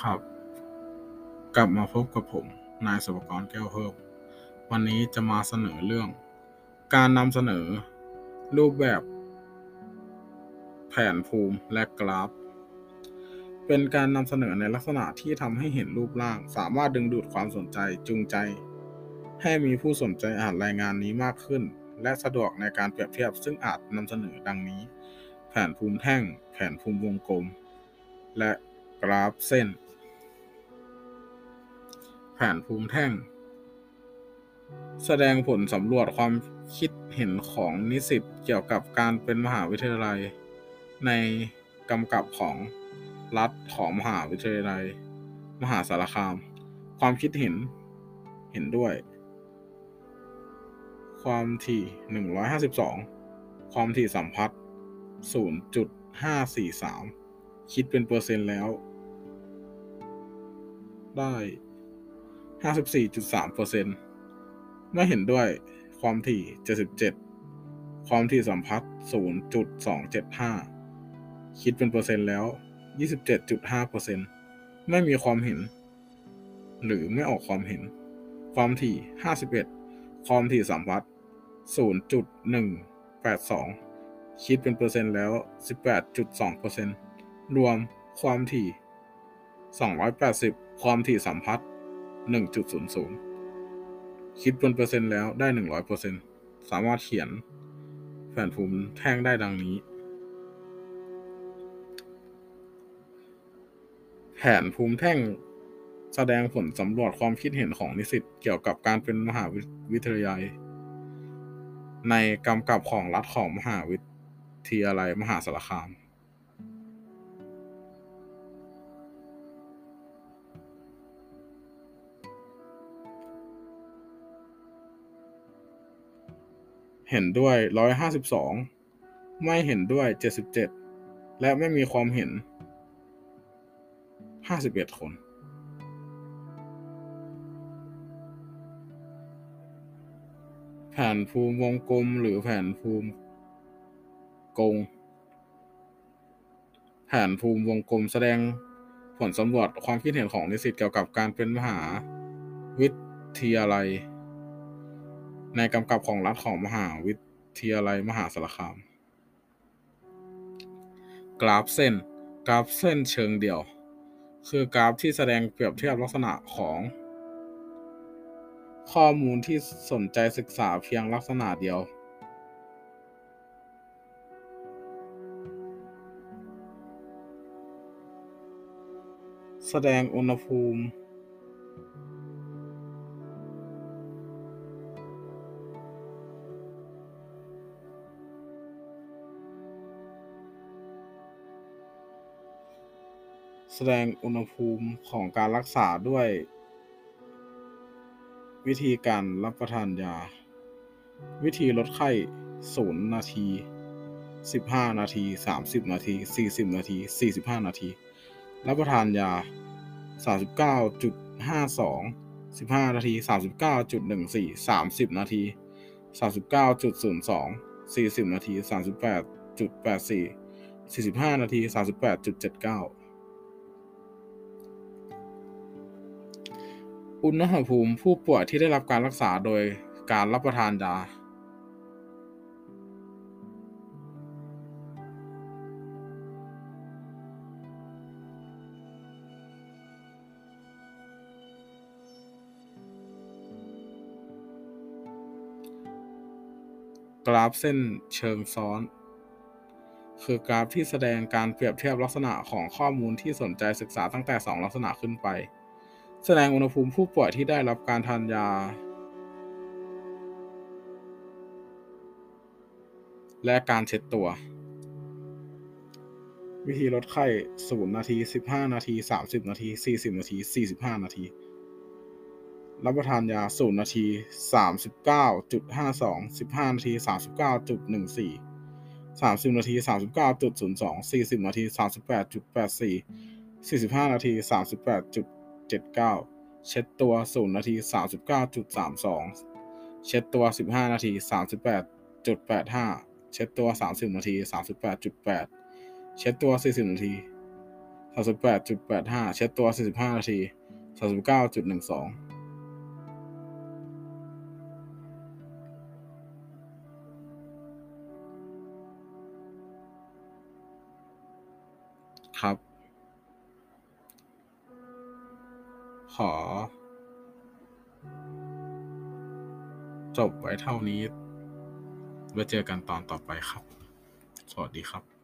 ครับ กลับมาพบกับผม นายสุภกรแก้วเพิ่ม วันนี้จะมาเสนอเรื่อง การนำเสนอ รูปแบบ แผนภูมิและกราฟ เป็นการนำเสนอในลักษณะที่ทำให้เห็นรูปร่าง สามารถดึงดูดความสนใจจูงใจ ให้มีผู้สนใจอ่านรายงานนี้มากขึ้น และสะดวกในการเปรียบเทียบซึ่งอาจนำเสนอดังนี้ แผนภูมิแท่ง แผนภูมิวงกลม และกราฟเส้น แผนภูมิแท่ง แสดงผลสำรวจความคิดเห็นของนิสิตเกี่ยวกับการเป็นมหาวิทยาลัย ในกำกับของรัฐของมหาวิทยาลัย มหาสารคาม ความคิดเห็นเห็นด้วย ความถี่ 152 ความถี่สัมพัทธ์0.543 คิดเป็นเปอร์เซ็นต์แล้ว ได้ 54.3เปอร์เซ็นต์ไม่เห็นด้วย ความถี่ 77 ความถี่สัมพัทธ์0.275 คิดเป็นเปอร์เซ็นต์แล้ว 27.5เปอร์เซ็นต์ไม่มีความเห็น หรือไม่ออกความเห็น ความถี่ 51 ความถี่สัมพัทธ์0.182 คิดเป็นเปอร์เซ็นต์แล้ว 18.2เปอร์เซ็นต์รวมความถี่ 280 ความถี่สัมพัทธ์ 1.00 คิดเป็นเปอร์เซ็นต์แล้วได้ 100%สามารถเขียนแผนภูมิแท่งได้ดังนี้ แผนภูมิแท่งแสดงผลสำรวจความคิดเห็นของนิสิตเกี่ยวกับการเป็นมหาวิทยาลัย ในกำกับของรัฐของมหาวิทยาลัยมหาสารคาม เห็นด้วย152ไม่เห็นด้วย77และไม่มีความเห็น51คน แผนภูมิวงกลมหรือแผนภูมิกง แผนภูมิวงกลมแสดงผลสำรวจความคิดเห็นของนิสิตเกี่ยวกับการเป็นมหาวิทยาลัย ในกำกับของรัฐของมหาวิทยาลัยมหาสารคาม กราฟเส้น กราฟเส้นเชิงเดี่ยว คือกราฟที่แสดงเปรียบเทียบลักษณะของ ข้อมูลที่สนใจศึกษาเพียงลักษณะเดียว แสดงอุณหภูมิ แสดงอุณหภูมิของการรักษาด้วย วิธีการรับประทานยา วิธีลดไข้ 0 นาที 15 นาที 30 นาที 40 นาที 45 นาที รับประทานยา 39.52 15 นาที 39.14 30 นาที 39.02 40 นาที 38.84 45 นาที 38.79 อุณหภูมิผู้ป่วยที่ได้รับการรักษาโดยการรับประทานยากราฟเส้นเชิงซ้อน คือกราฟที่แสดงการเปรียบเทียบลักษณะของข้อมูลที่สนใจศึกษาตั้งแต่ 2 ลักษณะขึ้นไป แสดงอุณหภูมิผู้ป่วยที่ได้รับการทานยา และการเช็ดตัว วิธีลดไข้ 0 นาที 15 นาที 30 นาที 40 นาที 45 นาที รับประทานยา 0 นาที 39.52 15 นาที 39.14 30 นาที 39.02 40 นาที 38.84 45 นาที 38. 79 เช็ดตัว 0 นาที 39.32 เช็ดตัว 15 นาที 38.85 เช็ดตัว 30 นาที 38.8 เช็ดตัว 40 นาทีสามสิบแปดจุดแปดห้าเช็ดตัวสี่สิบห้านาทีสามสิบเก้าจุดหนึ่งสองครับ ขอ จบไว้เท่านี้ไว้เจอกันตอนต่อไปครับ สวัสดีครับ